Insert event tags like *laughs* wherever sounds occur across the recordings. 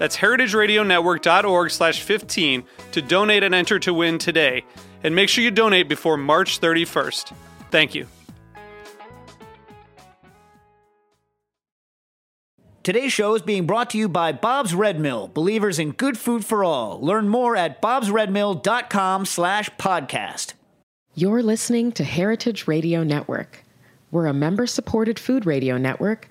That's heritageradionetwork.org slash 15 to donate and enter to win today. And make sure you donate before March 31st. Thank you. Today's show is being brought to you by Bob's Red Mill, believers in good food for all. Learn more at bobsredmill.com slash podcast. You're listening to Heritage Radio Network. We're a member-supported food radio network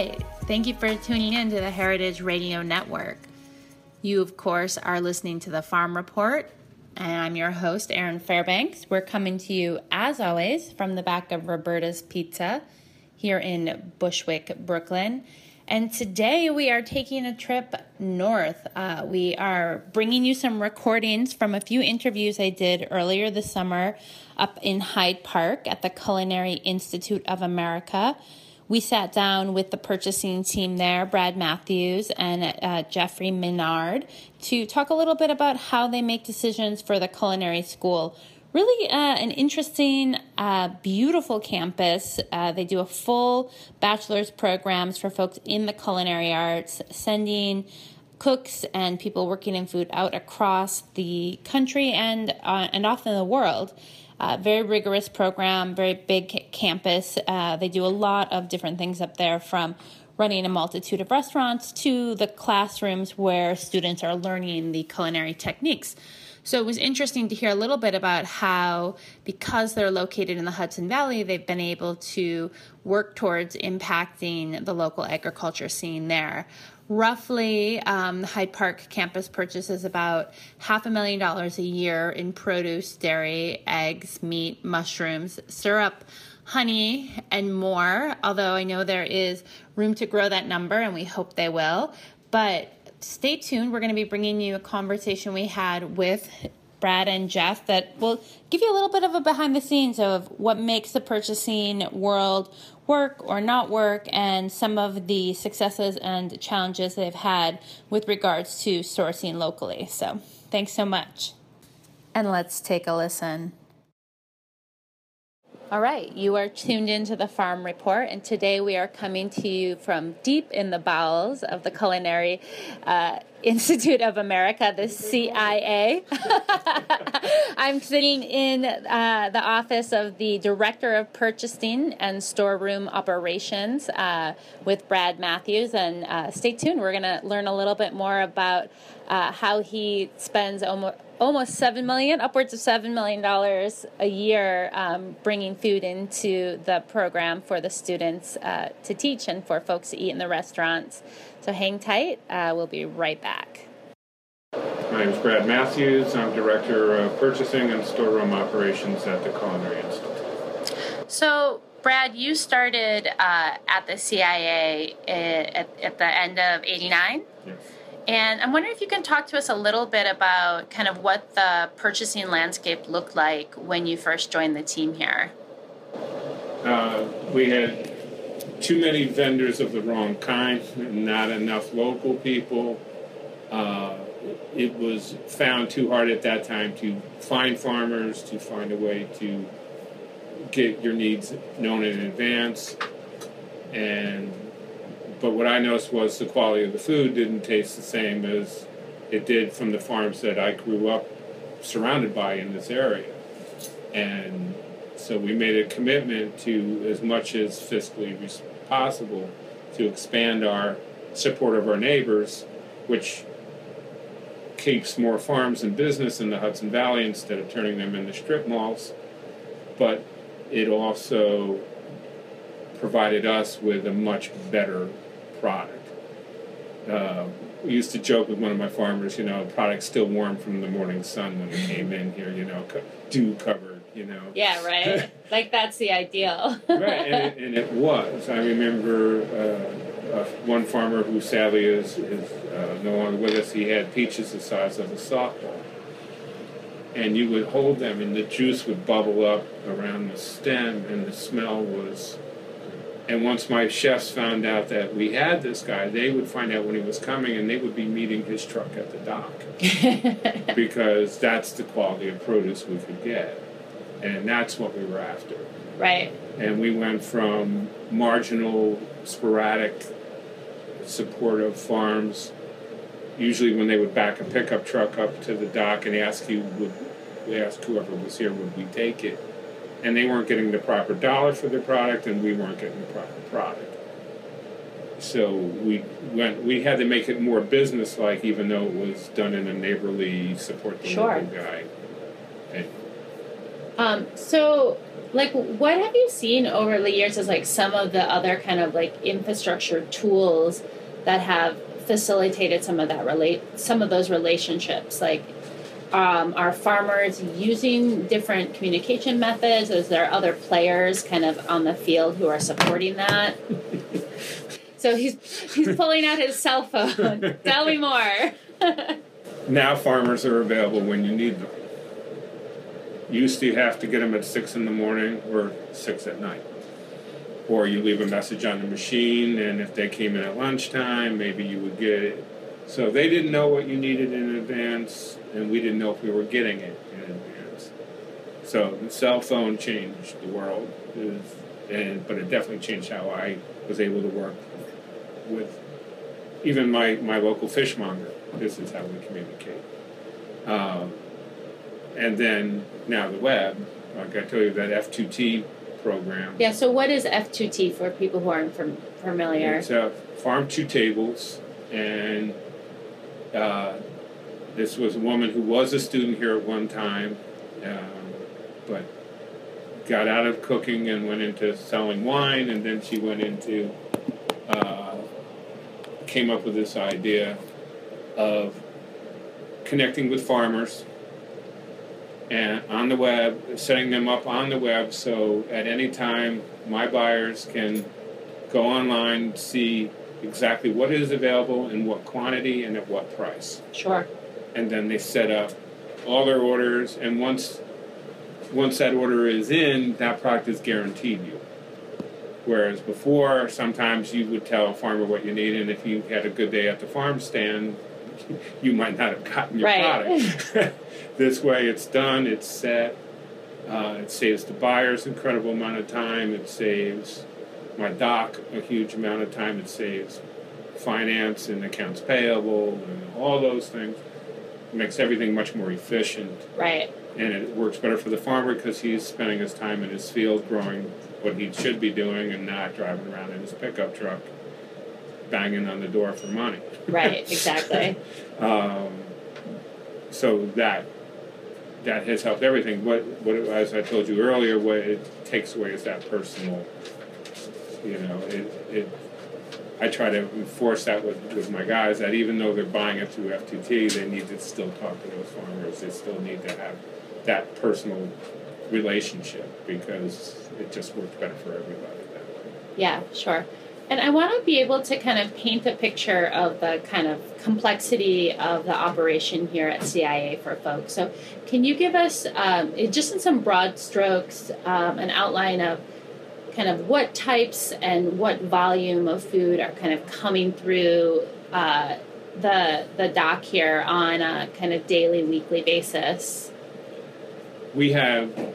Right. Thank you for tuning in to the Heritage Radio Network. You, of course, are listening to the Farm Report, and I'm your host, Erin Fairbanks. We're coming to you, as always, from the back of Roberta's Pizza here in Bushwick, Brooklyn. And today we are taking a trip north. Uh, we are bringing you some recordings from a few interviews I did earlier this summer up in Hyde Park at the Culinary Institute of America we sat down with the purchasing team there, Brad Matthews and uh, Jeffrey Minard, to talk a little bit about how they make decisions for the culinary school. Really, uh, an interesting, uh, beautiful campus. Uh, they do a full bachelor's programs for folks in the culinary arts, sending cooks and people working in food out across the country and uh, and often the world. Uh, very rigorous program, very big campus. Uh, they do a lot of different things up there from running a multitude of restaurants to the classrooms where students are learning the culinary techniques. So it was interesting to hear a little bit about how, because they're located in the Hudson Valley, they've been able to work towards impacting the local agriculture scene there. Roughly, um, the Hyde Park campus purchases about half a million dollars a year in produce, dairy, eggs, meat, mushrooms, syrup, honey, and more. Although I know there is room to grow that number, and we hope they will. But stay tuned. We're going to be bringing you a conversation we had with Brad and Jeff that will give you a little bit of a behind the scenes of what makes the purchasing world work or not work and some of the successes and challenges they've had with regards to sourcing locally. So, thanks so much. And let's take a listen. All right, you are tuned into the Farm Report, and today we are coming to you from deep in the bowels of the Culinary uh, Institute of America, the CIA. *laughs* I'm sitting in uh, the office of the Director of Purchasing and Storeroom Operations uh, with Brad Matthews, and uh, stay tuned. We're going to learn a little bit more about uh, how he spends almost almost seven million, upwards of seven million dollars a year, um, bringing food into the program for the students uh, to teach and for folks to eat in the restaurants. So hang tight. Uh, we'll be right back. My name is Brad Matthews. I'm Director of Purchasing and Storeroom Operations at the Culinary Institute. So, Brad, you started uh, at the CIA uh, at, at the end of 89? Yes. And I'm wondering if you can talk to us a little bit about kind of what the purchasing landscape looked like when you first joined the team here. Uh, we had too many vendors of the wrong kind, not enough local people, Uh, it was found too hard at that time to find farmers, to find a way to get your needs known in advance. And but what I noticed was the quality of the food didn't taste the same as it did from the farms that I grew up surrounded by in this area. And so we made a commitment to, as much as fiscally possible, to expand our support of our neighbors, which keeps more farms and business in the Hudson Valley instead of turning them into strip malls. But it also provided us with a much better product. Uh, we used to joke with one of my farmers, you know, product's still warm from the morning sun when it came in here, you know, dew covered, you know. Yeah, right. *laughs* like that's the ideal. right, and it, and it, was. I remember uh, uh, one farmer who sadly is, is uh, no longer with us. He had peaches the size of a softball, and you would hold them, and the juice would bubble up around the stem, and the smell was and once my chefs found out that we had this guy, they would find out when he was coming and they would be meeting his truck at the dock. *laughs* because that's the quality of produce we could get. And that's what we were after. Right. And we went from marginal, sporadic support of farms, usually when they would back a pickup truck up to the dock and ask you, would they ask whoever was here, would we take it? And they weren't getting the proper dollar for their product, and we weren't getting the proper product. So we went. We had to make it more business-like, even though it was done in a neighborly, support the sure. local guy. And, um, so, like, what have you seen over the years as like some of the other kind of like infrastructure tools that have facilitated some of that relate some of those relationships? Like, um, are farmers using different communication methods? Is there other players kind of on the field who are supporting that? *laughs* so he's he's pulling out his cell phone. *laughs* Tell me more. *laughs* now farmers are available when you need them. Used to have to get them at six in the morning or six at night. Or you leave a message on the machine, and if they came in at lunchtime, maybe you would get it. So they didn't know what you needed in advance and we didn't know if we were getting it in advance. So the cell phone changed the world, and but it definitely changed how I was able to work with even my, my local fishmonger. This is how we communicate. Um, and then now the web, like I told you, that F2T program. Yeah, so what is F2T for people who aren't familiar? It's a farm to tables, and uh, this was a woman who was a student here at one time, um, but got out of cooking and went into selling wine, and then she went into, uh, came up with this idea of connecting with farmers and on the web, setting them up on the web so at any time my buyers can go online, see exactly what is available in what quantity and at what price. Sure and then they set up all their orders, and once once that order is in, that product is guaranteed you. Whereas before, sometimes you would tell a farmer what you need, and if you had a good day at the farm stand, *laughs* you might not have gotten your right. product. *laughs* *laughs* this way, it's done, it's set. Uh, it saves the buyers incredible amount of time. It saves my dock a huge amount of time. It saves finance and accounts payable and all those things makes everything much more efficient. Right. And it works better for the farmer because he's spending his time in his field growing what he should be doing and not driving around in his pickup truck banging on the door for money. Right, *laughs* exactly. um, so that that has helped everything. What what as I told you earlier, what it takes away is that personal. You know, it it I try to enforce that with, with my guys that even though they're buying it through F2T, they need to still talk to those farmers. They still need to have that personal relationship because it just works better for everybody that way. Yeah, sure. And I want to be able to kind of paint a picture of the kind of complexity of the operation here at CIA for folks. So, can you give us, um, just in some broad strokes, um, an outline of kind of what types and what volume of food are kind of coming through uh, the the dock here on a kind of daily, weekly basis? We have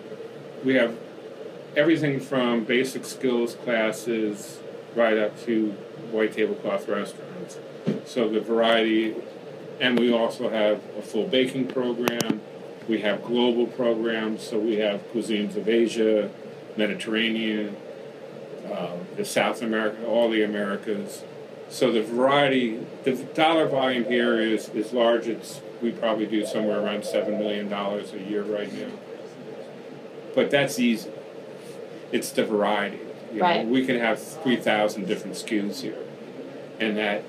we have everything from basic skills classes right up to white tablecloth restaurants. So the variety, and we also have a full baking program. We have global programs, so we have cuisines of Asia, Mediterranean, uh, the South America, all the Americas. So the variety, the dollar volume here is, is large. It's we probably do somewhere around seven million dollars a year right now. But that's easy. It's the variety. You know, Right. we can have three thousand different SKUs here, and that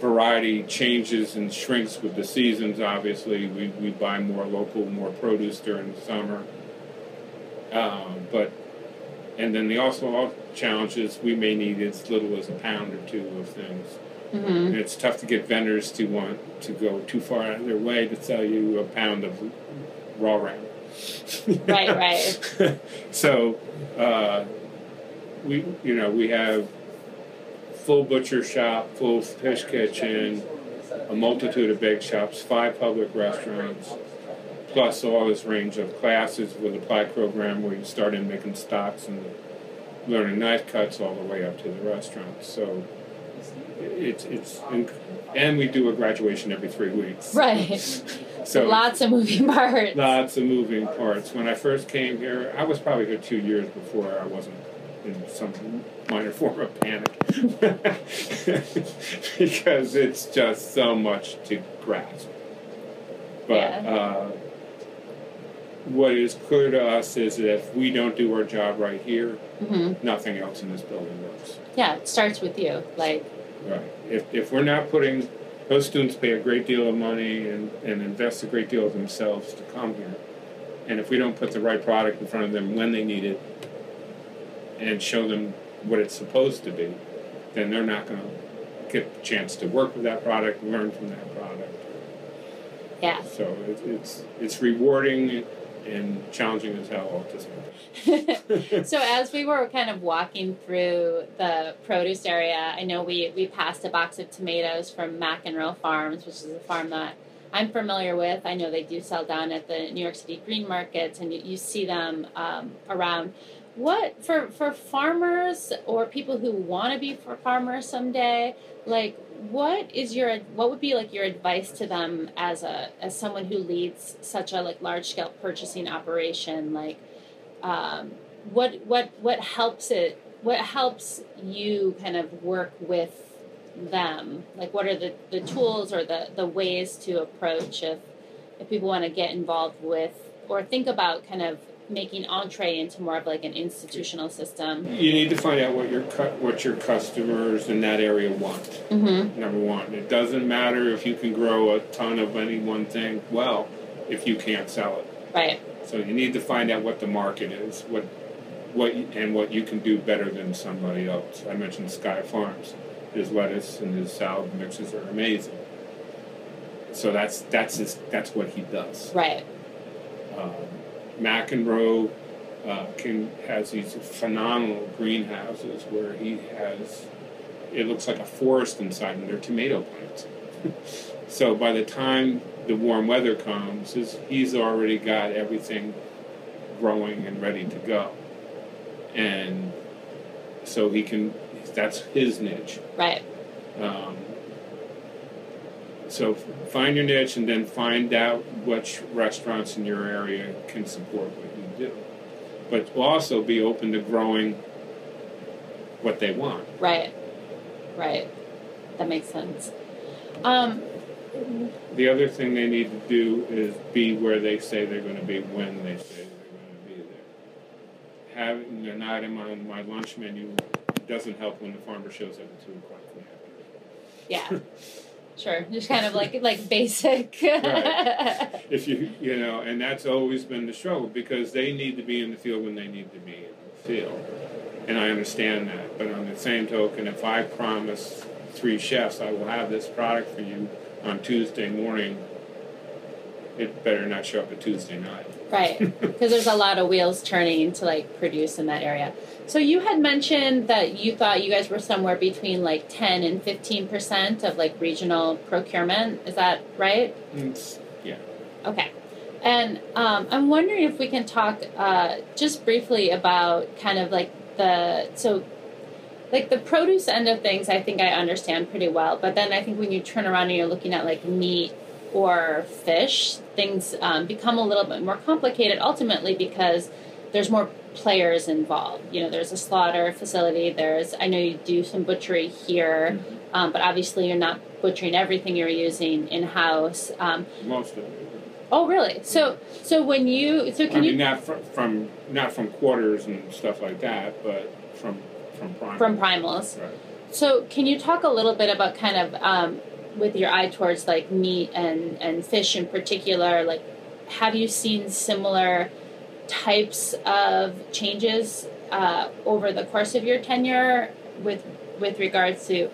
variety changes and shrinks with the seasons. Obviously, we, we buy more local, more produce during the summer. Um, but and then the also all challenges we may need as little as a pound or two of things. And it's tough to get vendors to want to go too far out of their way to sell you a pound of raw ram. Right, right. *laughs* so uh, we you know we have full butcher shop, full fish kitchen, a multitude of bake shops, five public restaurants, plus all this range of classes with applied program where you start in making stocks and learning knife cuts all the way up to the restaurants. So it's it's and we do a graduation every three weeks. *laughs* Right. So Lots of moving parts. Lots of moving parts. When I first came here, I was probably here two years before I wasn't in some minor *laughs* form of panic. *laughs* because it's just so much to grasp. But Yeah. uh, what is clear to us is that if we don't do our job right here, Mm-hmm. nothing else in this building works. Yeah, it starts with you. Like, Right. If, if we're not putting, those students pay a great deal of money and, and invest a great deal of themselves to come here. And if we don't put the right product in front of them when they need it and show them what it's supposed to be, then they're not going to get the chance to work with that product, learn from that product. yeah. So it, it's, it's rewarding and challenging as hell time. *laughs* so as we were kind of walking through the produce area, I know we we passed a box of tomatoes from McEnroe Farms, which is a farm that I'm familiar with. I know they do sell down at the New York City green markets, and you, you see them um, around. What for for farmers or people who want to be for farmers someday? Like, what is your what would be like your advice to them as a as someone who leads such a like large scale purchasing operation? Like, um, what what what helps it? What helps you kind of work with them? Like, what are the, the tools or the, the ways to approach if if people want to get involved with or think about kind of making entree into more of like an institutional system? You need to find out what your cu- what your customers in that area want. Mm-hmm. Number one, it doesn't matter if you can grow a ton of any one thing well if you can't sell it. Right. So you need to find out what the market is, what what and what you can do better than somebody else. I mentioned Sky Farms. His lettuce and his salad mixes are amazing. So that's that's his, that's what he does. Right. Um, McEnroe uh, can has these phenomenal greenhouses where he has it looks like a forest inside, and they're tomato plants. *laughs* so by the time the warm weather comes, his, he's already got everything growing and ready to go, and so he can. That's his niche. Right. Um, so find your niche and then find out which restaurants in your area can support what you do. But also be open to growing what they want. Right. Right. That makes sense. Um, The other thing they need to do is be where they say they're going to be when they say they're going to be there. Having an item on my lunch menu doesn't help when the farmer shows up at two o'clock in the afternoon. yeah. *laughs* Sure. Just kind of like like basic. Right. if you you know and that's always been the struggle because they need to be in the field when they need to be in the field and i understand that but on the same token if i promise three chefs i will have this product for you on tuesday morning it better not show up at Tuesday night. Right, *laughs* because there's a lot of wheels turning to like produce in that area. So you had mentioned that you thought you guys were somewhere between like 10 and 15 percent of like regional procurement. Is that right? It's, yeah. Okay. And um, I'm wondering if we can talk uh, just briefly about kind of like the so like the produce end of things. I think I understand pretty well, but then I think when you turn around and you're looking at like meat or fish, things um, become a little bit more complicated. Ultimately, because there's more players involved. You know, there's a slaughter facility. There's I know you do some butchery here, um, but obviously you're not butchering everything you're using in house. Um, Most of it. Oh, really? So, so when you, so I can mean, you not from, from not from quarters and stuff like that, but from from prime. from primals? Right. So, can you talk a little bit about kind of um, with your eye towards like meat and and fish in particular? Like, have you seen similar types of changes uh, over the course of your tenure with with regards to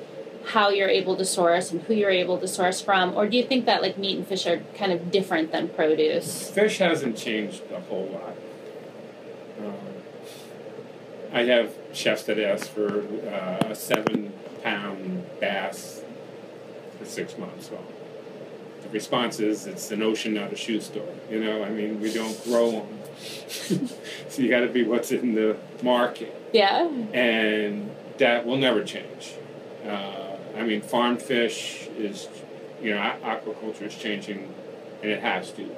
how you're able to source and who you're able to source from, or do you think that like meat and fish are kind of different than produce? Fish hasn't changed a whole lot. Um, I have chefs that ask for uh, a seven pound bass for six months. Well, the response is it's an ocean, not a shoe store. You know, I mean, we don't grow them. *laughs* so you got to be what's in the market. Yeah. and that will never change. Uh, I mean, farm fish is, you know, aquaculture is changing, and it has to.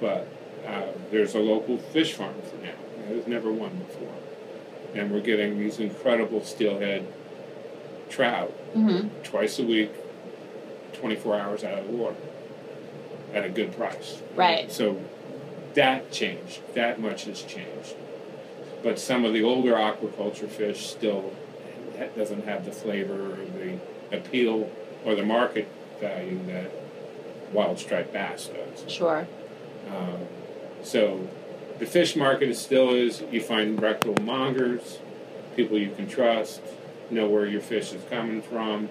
But uh, there's a local fish farm for now. There's never one before, and we're getting these incredible steelhead trout Mm-hmm. twice a week, 24 hours out of the water, at a good price. Right. So that changed. That much has changed. But some of the older aquaculture fish still doesn't have the flavor or the appeal or the market value that wild striped bass does. Sure. Um, so the fish market is still is you find reputable mongers, people you can trust, know where your fish is coming from,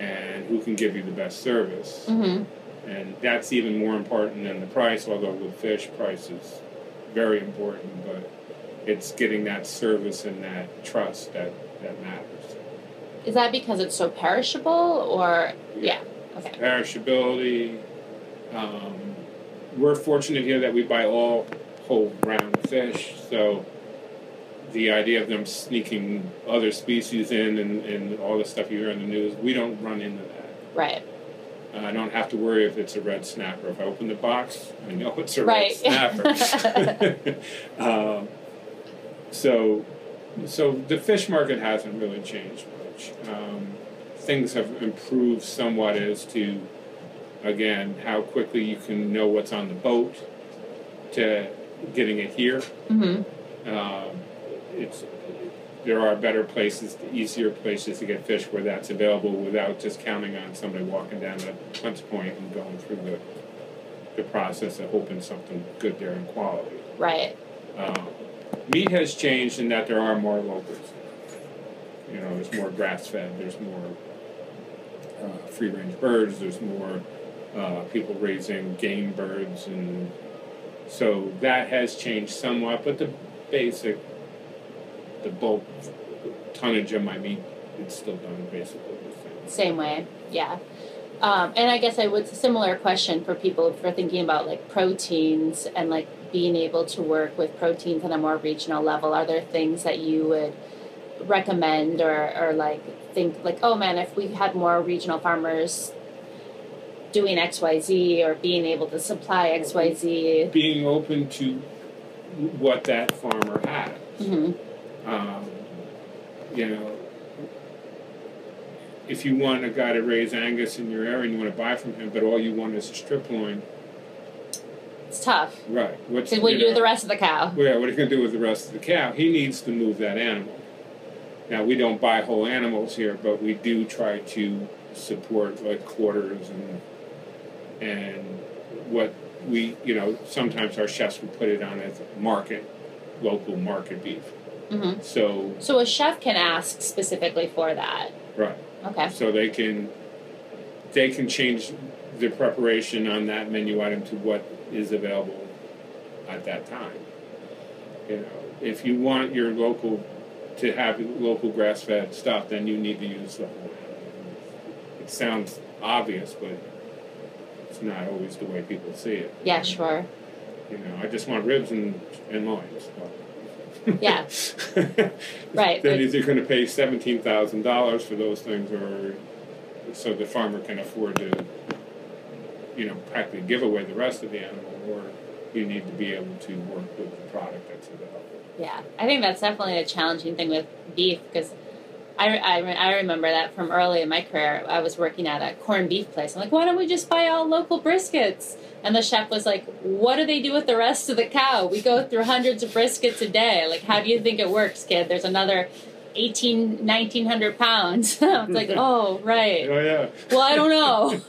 and who can give you the best service. Mm-hmm. And that's even more important than the price, although with fish, price is very important, but it's getting that service and that trust that, that matters. Is that because it's so perishable, or yeah? Okay. Perishability. Um, we're fortunate here that we buy all whole round fish, so the idea of them sneaking other species in and, and all the stuff you hear in the news, we don't run into that. Right. Uh, I don't have to worry if it's a red snapper. If I open the box, I know it's a Right. red snapper. *laughs* *laughs* um, so, so the fish market hasn't really changed much. Um, things have improved somewhat as to, again, how quickly you can know what's on the boat to getting it here. Mm-hmm. Um, it's there are better places, easier places to get fish where that's available without just counting on somebody walking down the Hunts Point and going through the the process of hoping something good there in quality. Right. Um, meat has changed in that there are more locals. You know, there's more grass fed. There's more uh, free range birds. There's more uh, people raising game birds, and so that has changed somewhat. But the basic, the bulk tonnage of my meat, it's still done basically the same. Same way. Yeah. Um, and I guess I would similar question for people for thinking about like proteins and like being able to work with proteins on a more regional level. Are there things that you would recommend or, or like think like, oh man, if we had more regional farmers doing XYZ or being able to supply XYZ? Being open to what that farmer has. hmm Um, you know, if you want a guy to raise Angus in your area and you want to buy from him, but all you want is a strip loin, It's tough. right? What's what do you do know, with the rest of the cow? Well, yeah, what are you going to do with the rest of the cow? He needs to move that animal. Now we don't buy whole animals here, but we do try to support like quarters and and what we you know sometimes our chefs will put it on as market local market beef. Hmm So So a chef can ask specifically for that. right. Okay. so they can they can change the preparation on that menu item to what is available at that time. You know, if you want your local to have local grass-fed stuff, then you need to use the whole. It sounds obvious, but it's not always the way people see it. Yeah, sure. You know, I just want ribs and, and loins. Yeah. *laughs* right. then you're either going to pay seventeen thousand dollars for those things, or so the farmer can afford to, you know, practically give away the rest of the animal, or you need to be able to work with the product that's available. Yeah, I think that's definitely a challenging thing with beef because I, I, I remember that from early in my career. I was working at a corned beef place. I'm like, why don't we just buy all local briskets? And the chef was like, what do they do with the rest of the cow? We go through hundreds of briskets a day. Like, how do you think it works, kid? There's another 18, 1900 pounds. *laughs* I was like, *laughs* oh, right. Oh yeah. Well, I don't know.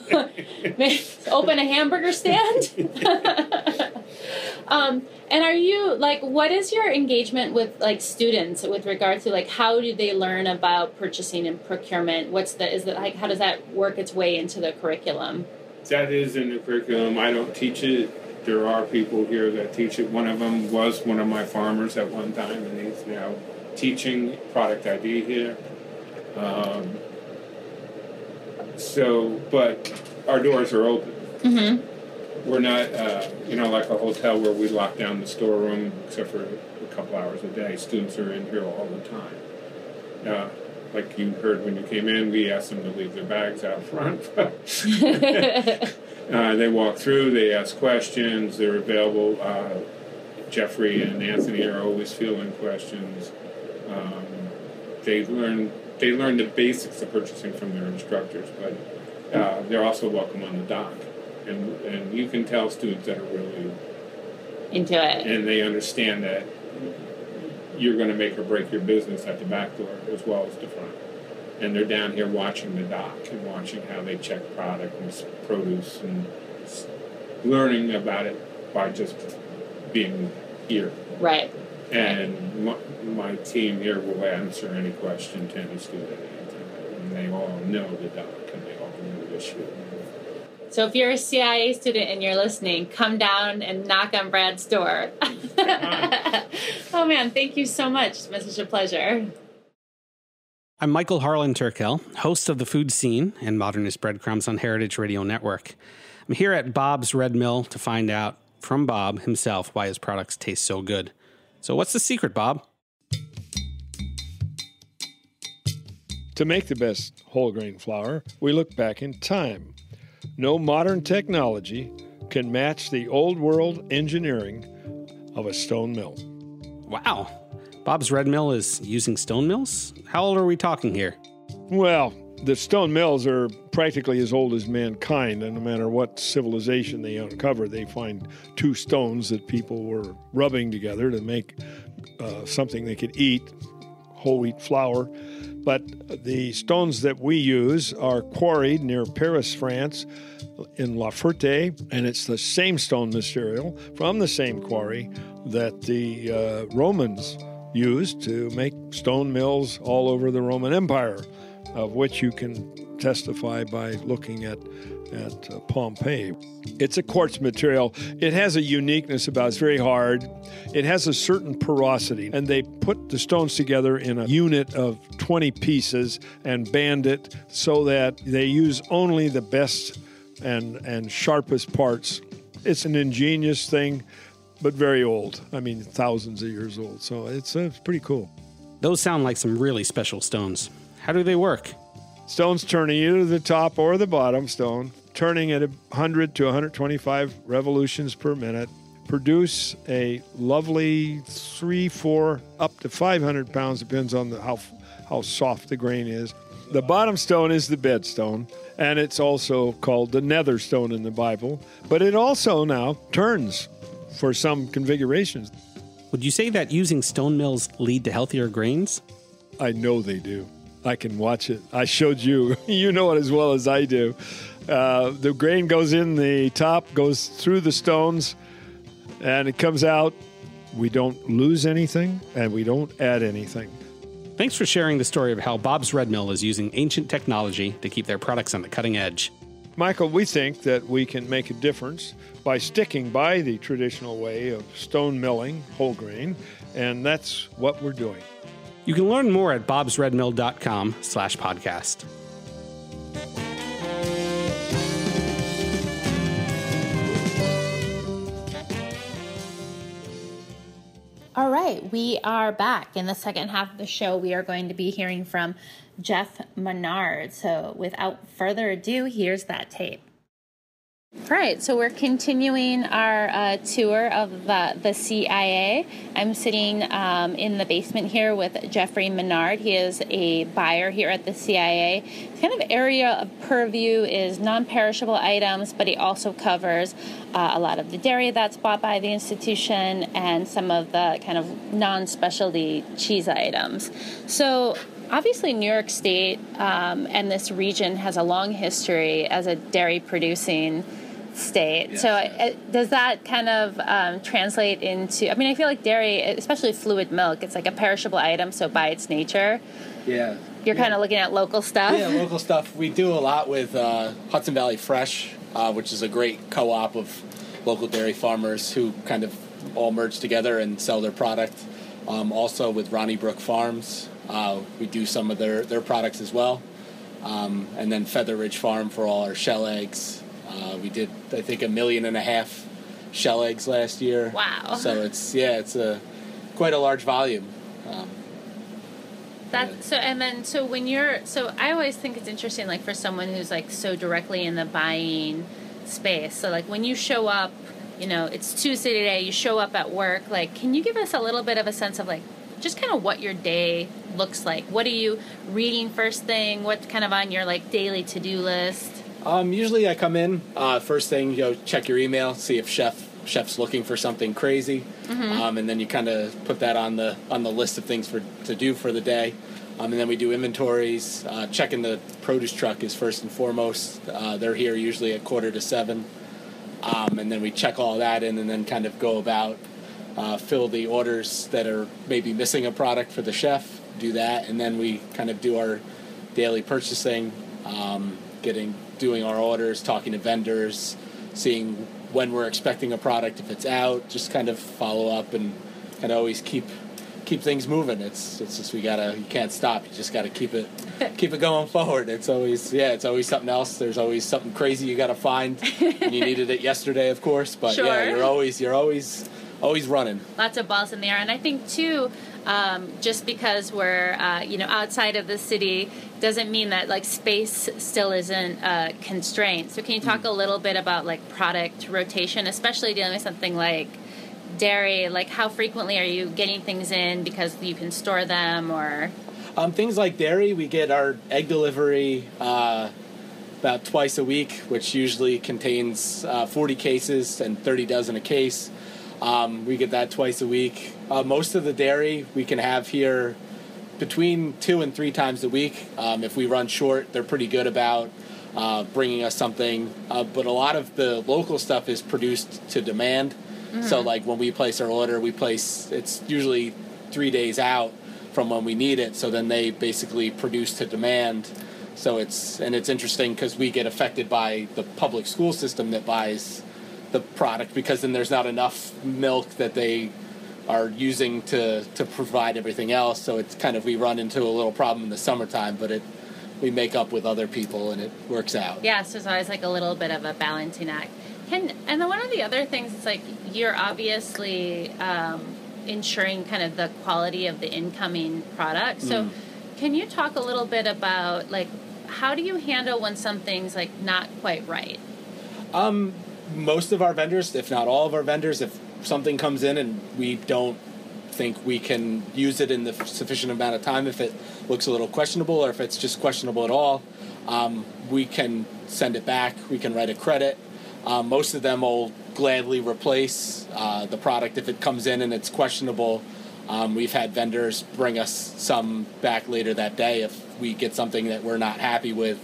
*laughs* Open a hamburger stand? um, and are you like what is your engagement with like students with regard to like how do they learn about purchasing and procurement? What's the is that like how does that work its way into the curriculum? That is in the curriculum. I don't teach it. There are people here that teach it. One of them was one of my farmers at one time, and he's now teaching product ID here. Um, so, but our doors are open. Mm-hmm. We're not, uh, you know, like a hotel where we lock down the storeroom except for a couple hours a day. Students are in here all the time. Uh, like you heard when you came in, we asked them to leave their bags out front. *laughs* uh, they walk through, they ask questions, they're available. Uh, Jeffrey and Anthony are always fielding questions. Um, they learn they learn the basics of purchasing from their instructors, but uh, they're also welcome on the dock, and and you can tell students that are really into it, and they understand that you're going to make or break your business at the back door as well as the front. And they're down here watching the dock and watching how they check product and produce and learning about it by just being here. Right. And my, my team here will answer any question to any student at any. And they all know the dock and they all know the issue. So if you're a CIA student and you're listening, come down and knock on Brad's door. *laughs* oh man, thank you so much. It's been such a pleasure. I'm Michael Harlan Turkell, host of The Food Scene and Modernist Breadcrumbs on Heritage Radio Network. I'm here at Bob's Red Mill to find out from Bob himself why his products taste so good. So, what's the secret, Bob? To make the best whole grain flour, we look back in time. No modern technology can match the old world engineering of a stone mill. Wow. Bob's Red Mill is using stone mills? How old are we talking here? Well, the stone mills are practically as old as mankind, and no matter what civilization they uncover, they find two stones that people were rubbing together to make uh, something they could eat whole wheat flour. But the stones that we use are quarried near Paris, France, in La Ferté, and it's the same stone material from the same quarry that the uh, Romans used to make stone mills all over the Roman Empire, of which you can testify by looking at at uh, Pompeii. It's a quartz material. It has a uniqueness about it. It's very hard. It has a certain porosity, and they put the stones together in a unit of 20 pieces and band it so that they use only the best and and sharpest parts. It's an ingenious thing, but very old. I mean, thousands of years old. So it's, uh, it's pretty cool. Those sound like some really special stones. How do they work? Stones turning either the top or the bottom stone, turning at 100 to 125 revolutions per minute, produce a lovely three, four, up to 500 pounds, depends on the, how, how soft the grain is. The bottom stone is the bed stone, and it's also called the nether stone in the Bible, but it also now turns for some configurations. Would you say that using stone mills lead to healthier grains? I know they do. I can watch it. I showed you. *laughs* you know it as well as I do. Uh, the grain goes in the top, goes through the stones, and it comes out. We don't lose anything, and we don't add anything. Thanks for sharing the story of how Bob's Red Mill is using ancient technology to keep their products on the cutting edge. Michael, we think that we can make a difference by sticking by the traditional way of stone milling whole grain, and that's what we're doing. You can learn more at bobsredmill.com slash podcast. All right, we are back. In the second half of the show, we are going to be hearing from Jeff Minard. So, without further ado, here's that tape. All right, so we're continuing our uh, tour of the, the CIA. I'm sitting um, in the basement here with Jeffrey Minard. He is a buyer here at the CIA. His kind of area of purview is non perishable items, but he also covers uh, a lot of the dairy that's bought by the institution and some of the kind of non specialty cheese items. So, obviously New York State um, and this region has a long history as a dairy producing state. Yes. So uh, does that kind of um, translate into? I mean, I feel like dairy, especially fluid milk, it's like a perishable item. So by its nature, Yeah. you're kind of looking at local stuff. Yeah, local stuff. We do a lot with uh, Hudson Valley Fresh, uh, which is a great co-op of local dairy farmers who kind of all merge together and sell their product. Um, also with Ronnybrook Farms, uh, we do some of their, their products as well. Um, and then Feather Ridge Farm for all our shell eggs. Uh, we did, I think, a million and a half shell eggs last year. Wow. So it's yeah, it's a quite a large volume. Um, That so and then so when you're so I always think it's interesting like for someone who's like so directly in the buying space. So like when you show up, you know, it's Tuesday today, you show up at work, like can you give us a little bit of a sense of like just kind of what your day looks like? What are you reading first thing? What's kind of on your like daily to-do list? Um, usually I come in uh, first thing, you know, check your email, see if chef chef's looking for something crazy, um, and then you kind of put that on the on the list of things for to do for the day. Um, and then we do inventories. Uh, checking the produce truck is first and foremost. Uh, they're here usually at quarter to seven, um, and then we check all that in, and then kind of go about uh, fill the orders that are maybe missing a product for the chef. Do that, and then we kind of do our daily purchasing, um, getting doing our orders, talking to vendors, seeing when we're expecting a product, if it's out, just kind of follow up and kind of always keep keep things moving. It's it's just we gotta you can't stop. You just gotta keep it *laughs* keep it going forward. It's always yeah, it's always something else. There's always something crazy you gotta find. and you needed it yesterday, of course, but yeah, you're always you're always always running. lots of balls in the air and i think too um, just because we're uh, you know outside of the city doesn't mean that like space still isn't a constraint so can you talk a little bit about like product rotation especially dealing with something like dairy like how frequently are you getting things in because you can store them or Um, things like dairy, we get our egg delivery uh, about twice a week, which usually contains uh, 40 cases and 30 dozen a case. Um, we get that twice a week. Uh, most of the dairy we can have here between two and three times a week. Um, if we run short, they're pretty good about uh, bringing us something. Uh, but a lot of the local stuff is produced to demand. So, like when we place our order, we place it's usually three days out from when we need it. So then they basically produce to demand. So it's and it's interesting because we get affected by the public school system that buys the product because then there's not enough milk that they are using to to provide everything else. So it's kind of we run into a little problem in the summertime, but it we make up with other people and it works out. yeah so there's always like a little bit of a balancing act can and then one of the other things is like you're obviously um, ensuring kind of the quality of the incoming product so can you talk a little bit about like how do you handle when something's like not quite right most of our vendors, if not all of our vendors, if something comes in and we don't think we can use it in the sufficient amount of time, if it looks a little questionable or if it's just questionable at all, um, we can send it back. We can write a credit. Um, most of them will gladly replace uh, the product if it comes in and it's questionable. Um, we've had vendors bring us some back later that day if we get something that we're not happy with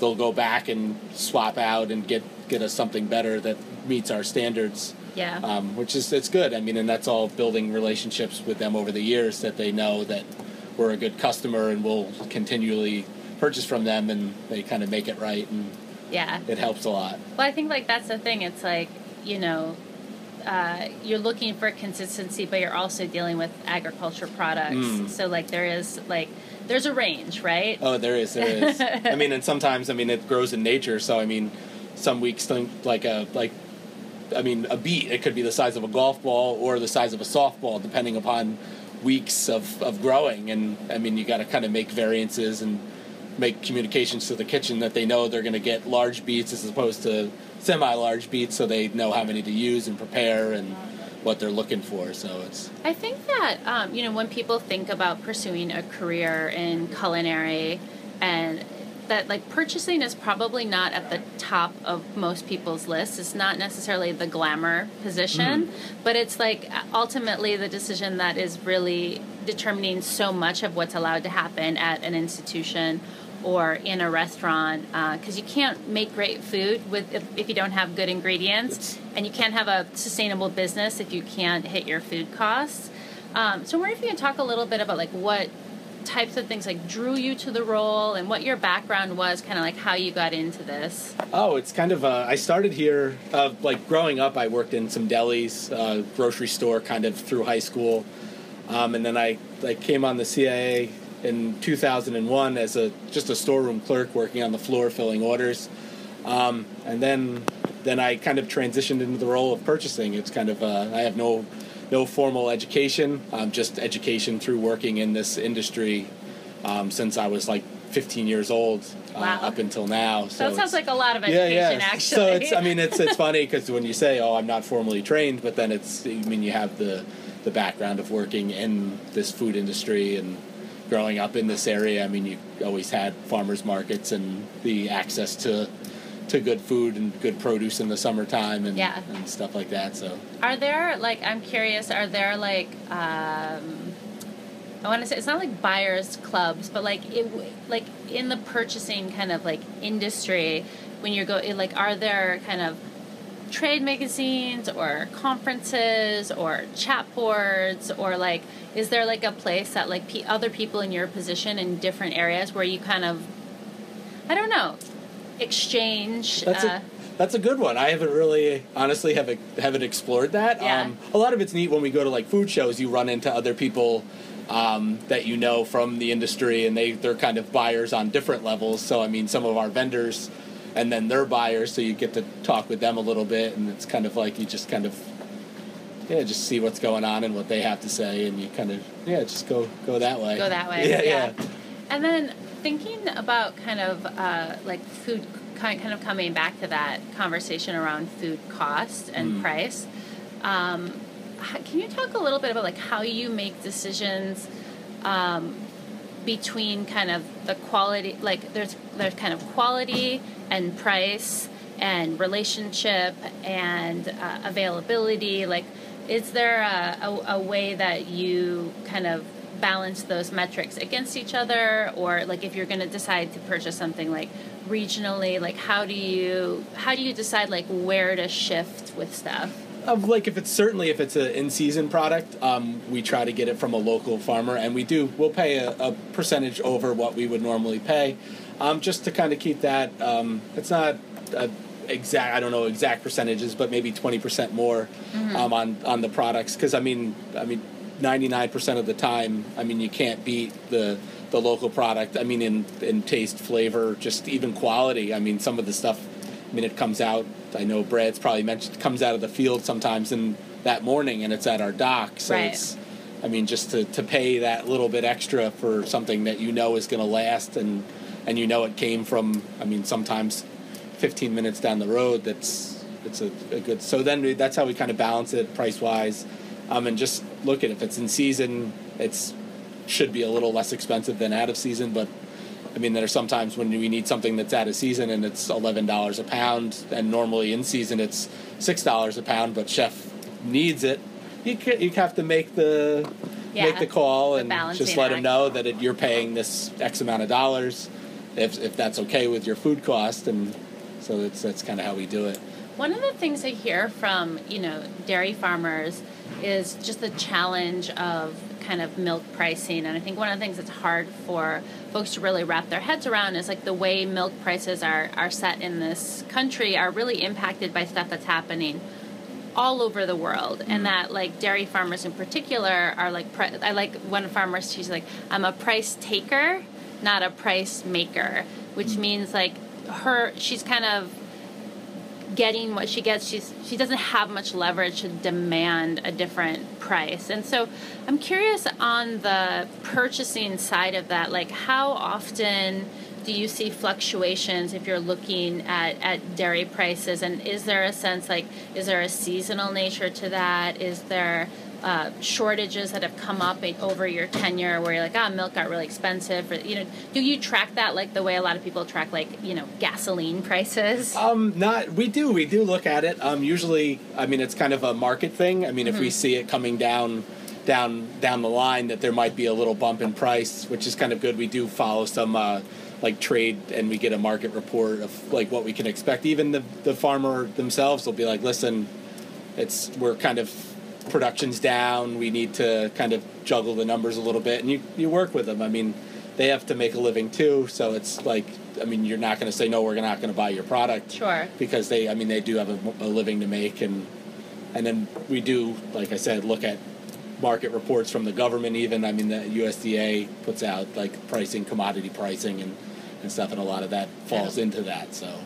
they'll go back and swap out and get get us something better that meets our standards. Yeah. Um, which is it's good. I mean, and that's all building relationships with them over the years that they know that we're a good customer and we'll continually purchase from them, and they kind of make it right and Yeah. it helps a lot. Well, I think like that's the thing. It's like you know, uh, you're looking for consistency, but you're also dealing with agriculture products. Mm. So like there is like there's a range, right? Oh, there is, there is. *laughs* I mean, and sometimes, I mean, it grows in nature. So, I mean, some weeks think like a like, I mean, a beet. It could be the size of a golf ball or the size of a softball, depending upon weeks of of growing. And I mean, you got to kind of make variances and make communications to the kitchen that they know they're going to get large beets as opposed to semi-large beets, so they know how many to use and prepare and what they're looking for. So it's I think that um, you know when people think about pursuing a career in culinary, and that like purchasing is probably not at the top of most people's lists. It's not necessarily the glamour position, but it's like ultimately the decision that is really determining so much of what's allowed to happen at an institution or in a restaurant because you can't make great food with if, if you don't have good ingredients and you can't have a sustainable business if you can't hit your food costs. Um, so I wonder if you can talk a little bit about like what types of things like drew you to the role and what your background was kind of like how you got into this Oh, it's kind of. Uh, I started here, uh, like growing up. I worked in some delis, uh, grocery store, kind of through high school, um, and then I like came on the CIA in 2001 as a just a storeroom clerk, working on the floor, filling orders, um, and then then I kind of transitioned into the role of purchasing. It's kind of. Uh, I have no no formal education, um, just education through working in this industry um, since I was like 15 years old uh, Wow. up until now. so that sounds like a lot of education Yeah, actually so it's, I mean, it's it's funny because when you say, "Oh, I'm not formally trained," but then it's, I mean, you have the the background of working in this food industry and growing up in this area. I mean, you always had farmers markets and the access to to good food and good produce in the summertime and Yeah. and stuff like that. So Are there like I'm curious? Are there like um, I want to say it's not like buyers clubs, but like it like in the purchasing kind of like industry when you go it, like are there kind of trade magazines or conferences or chat boards or like is there like a place that like pe other people in your position in different areas where you kind of I don't know exchange That's uh, a that's a good one. I haven't really, honestly, haven't haven't explored that. Yeah. Um, a lot of it's neat when we go to like food shows. You run into other people um, that you know from the industry, and they they're kind of buyers on different levels. So I mean, some of our vendors, and then they're buyers. So you get to talk with them a little bit, and it's kind of like you just kind of yeah, just see what's going on and what they have to say, and you kind of yeah, just go go that way. go that way. *laughs* Yeah, yeah. yeah. And then thinking about kind of uh, like food, kind kind of coming back to that conversation around food cost and Mm. price. Um, can you talk a little bit about like how you make decisions um, between kind of the quality, like there's there's kind of quality and price and relationship and uh, availability. Like, is there a, a, a way that you kind of balance those metrics against each other, or like if you're going to decide to purchase something like regionally, like how do you how do you decide like where to shift with stuff? of like if it's certainly if it's an in-season product um, we try to get it from a local farmer and we do we'll pay a, a percentage over what we would normally pay. Um, just to kind of keep that um, it's not a exact i don't know exact percentages but maybe 20% more um, on on the products. Because i mean i mean 99% of the time i mean you can't beat the the local product i mean in in taste flavor just even quality i mean some of the stuff I mean, it comes out. I know Brad's probably mentioned comes out of the field sometimes in that morning, and it's at our dock. So Right. it's, I mean, just to, to pay that little bit extra for something that you know is going to last, and and you know it came from. I mean, sometimes 15 minutes down the road. That's it's a, a good. So then we, that's how we kind of balance it price wise, um, and just look at if it's in season, it's should be a little less expensive than out of season, but I mean, there are some times when we need something that's out of season and it's eleven dollars a pound, and normally in season it's six dollars a pound. But chef needs it. You you have to make the Yeah, make the call and just let him act. know that it, you're paying this X amount of dollars, if if that's okay with your food cost, and so that's that's kind of how we do it. One of the things I hear from you know dairy farmers is just the challenge of kind of milk pricing. And I think one of the things that's hard for folks to really wrap their heads around is like the way milk prices are, are set in this country are really impacted by stuff that's happening all over the world. And mm-hmm. that like dairy farmers in particular are like pri- i like one farmer she's like i'm a price taker not a price maker which mm-hmm. means like her she's kind of getting what she gets she's she doesn't have much leverage to demand a different price. And so i'm curious on the purchasing side of that like how often do you see fluctuations if you're looking at, at dairy prices? And is there a sense like is there a seasonal nature to that? Is there uh, shortages that have come up over your tenure where you're like, ah, oh, milk got really expensive. Or, you know, do you track that like the way a lot of people track like you know gasoline *laughs* prices? Um, not we do we do look at it. Um, usually, I mean, it's kind of a market thing. I mean, Mm-hmm. if we see it coming down. Down down the line, that there might be a little bump in price, which is kind of good. We do follow some uh, like trade, and we get a market report of like what we can expect. Even the the farmer themselves will be like, "Listen, it's we're kind of production's down. We need to kind of juggle the numbers a little bit, and you you work with them. I mean, they have to make a living too, so it's like I mean, you're not going to say no. We're not going to buy your product, Sure. because they I mean they do have a, a living to make, and and then we do like I said look at market reports from the government. Even I mean the USDA puts out like pricing, commodity pricing, and and stuff, and a lot of that falls into that. So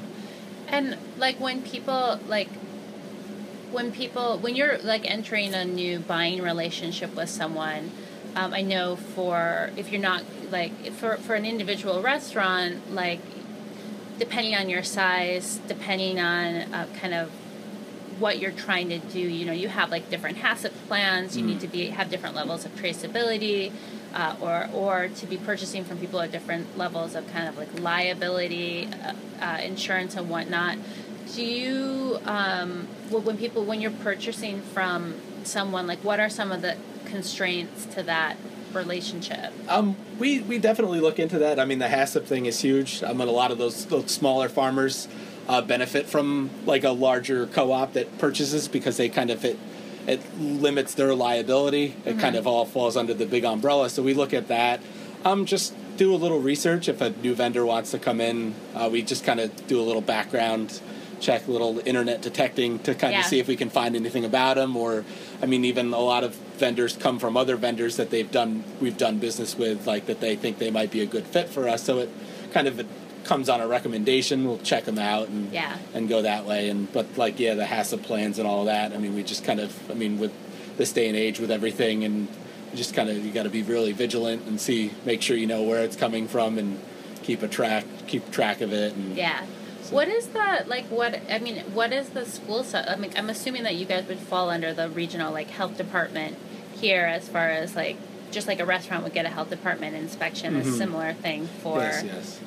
And like when people like when people when you're like entering a new buying relationship with someone, um, I know for if you're not like for for an individual restaurant, like depending on your size, depending on uh, kind of what you're trying to do, you know, you have like different HACCP plans. You need to be have different levels of traceability, uh, or or to be purchasing from people at different levels of kind of like liability, uh, uh, insurance, and whatnot. Do you um, when people when you're purchasing from someone like what are some of the constraints to that relationship? Um, we, we definitely look into that. I mean, the HACCP thing is huge. I mean, a lot of those, those smaller farmers uh, benefit from like a larger co-op that purchases because they kind of it it limits their liability. It kind of all falls under the big umbrella. So we look at that. Um, just do a little research if a new vendor wants to come in. Uh, we just kind of do a little background check, a little internet detecting to kind Yeah. of see if we can find anything about them. Or, I mean, even a lot of vendors come from other vendors that they've done, we've done business with, like that they think they might be a good fit for us. So it kind of comes on a recommendation. We'll check them out and Yeah. and go that way. And but like yeah, the HACCP plans and all that. I mean, we just kind of, I mean, with this day and age, with everything, and just kind of you got to be really vigilant and see, make sure you know where it's coming from and keep a track, keep track of it. And Yeah. What is the like? What I mean, what is the school? So I mean, I'm assuming that you guys would fall under the regional like health department here, as far as like just like a restaurant would get a health department inspection, a similar thing for. Yes, yes.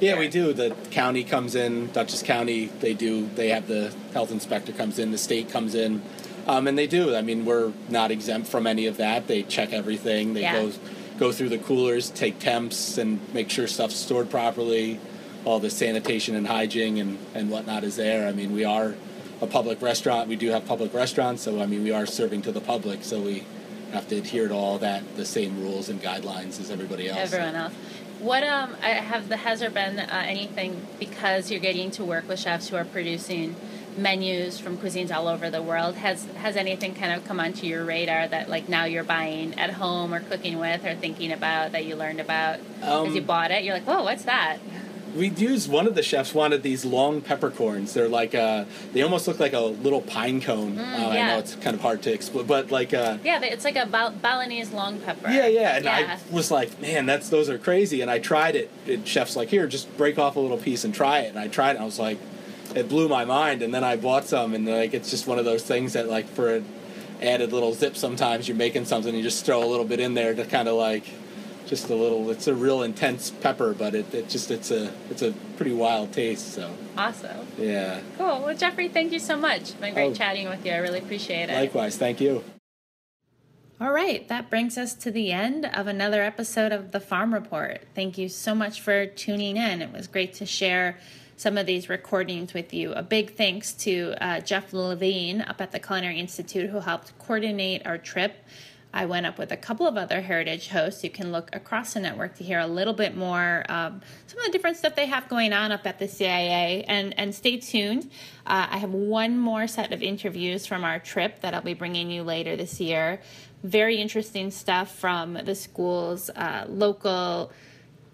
Yeah, we do. The county comes in, Dutchess County. They do. They have the health inspector comes in. The state comes in, um, and they do. I mean, we're not exempt from any of that. They check everything. They Yeah. go go through the coolers, take temps, and make sure stuff's stored properly. All the sanitation and hygiene and and whatnot is there. I mean, we are a public restaurant. We do have public restaurants, so I mean, we are serving to the public. So we have to adhere to all that, the same rules and guidelines as everybody else. Everyone else. What um I have the has there been uh, anything because you're getting to work with chefs who are producing menus from cuisines all over the world has has anything kind of come onto your radar that like now you're buying at home or cooking with or thinking about that you learned about Um, as you bought it you're like whoa what's that We used one of the chefs wanted these long peppercorns. They're like uh, they almost look like a little pine cone. uh, I Mm, know it's kind of hard to explain, but like uh, yeah it's like a Bal- Balinese long pepper yeah, yeah. And yeah. I was like, man, that's those are crazy. And I tried it. And chef's like, here, just break off a little piece and try it. And I tried it. And I was like, it blew my mind. And then I bought some, and like it's just one of those things that like for an added little zip, sometimes you're making something, you just throw a little bit in there to kind of like. Just a little. It's a real intense pepper, but it, it just it's a it's a pretty wild taste. So awesome yeah. cool well jeffrey thank you so much it's been great Oh. chatting with you i really appreciate it Likewise, thank you. All right, that brings us to the end of another episode of the Farm Report. Thank you so much for tuning in. It was great to share some of these recordings with you. A big thanks to uh, Jeff Levine up at the Culinary Institute who helped coordinate our trip. I went up with a couple of other heritage hosts. You can look across the network to hear a little bit more um, some of the different stuff they have going on up at the CIA. And and stay tuned. Uh, I have one more set of interviews from our trip that I'll be bringing you later this year. Very interesting stuff from the school's uh, local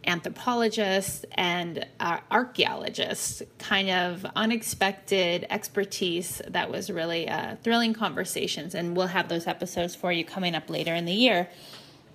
anthropologists and uh, archaeologists, kind of unexpected expertise that was really uh, thrilling conversations. And we'll have those episodes for you coming up later in the year.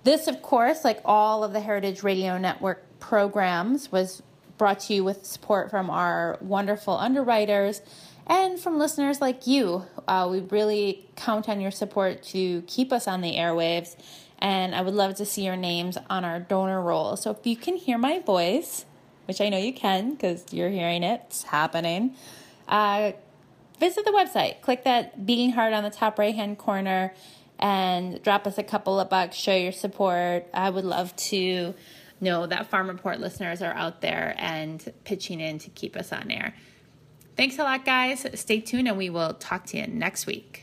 This, of course, like all of the Heritage Radio Network programs, was brought to you with support from our wonderful underwriters and from listeners like you. Uh, we really count on your support to keep us on the airwaves and I would love to see your names on our donor roll. So if you can hear my voice, which I know you can because you're hearing it, it's happening. Uh, visit the website, click that beating heart on the top right hand corner, and drop us a couple of bucks. Show your support. I would love to know that Farm Report listeners are out there and pitching in to keep us on air. Thanks a lot, guys. Stay tuned, and we will talk to you next week.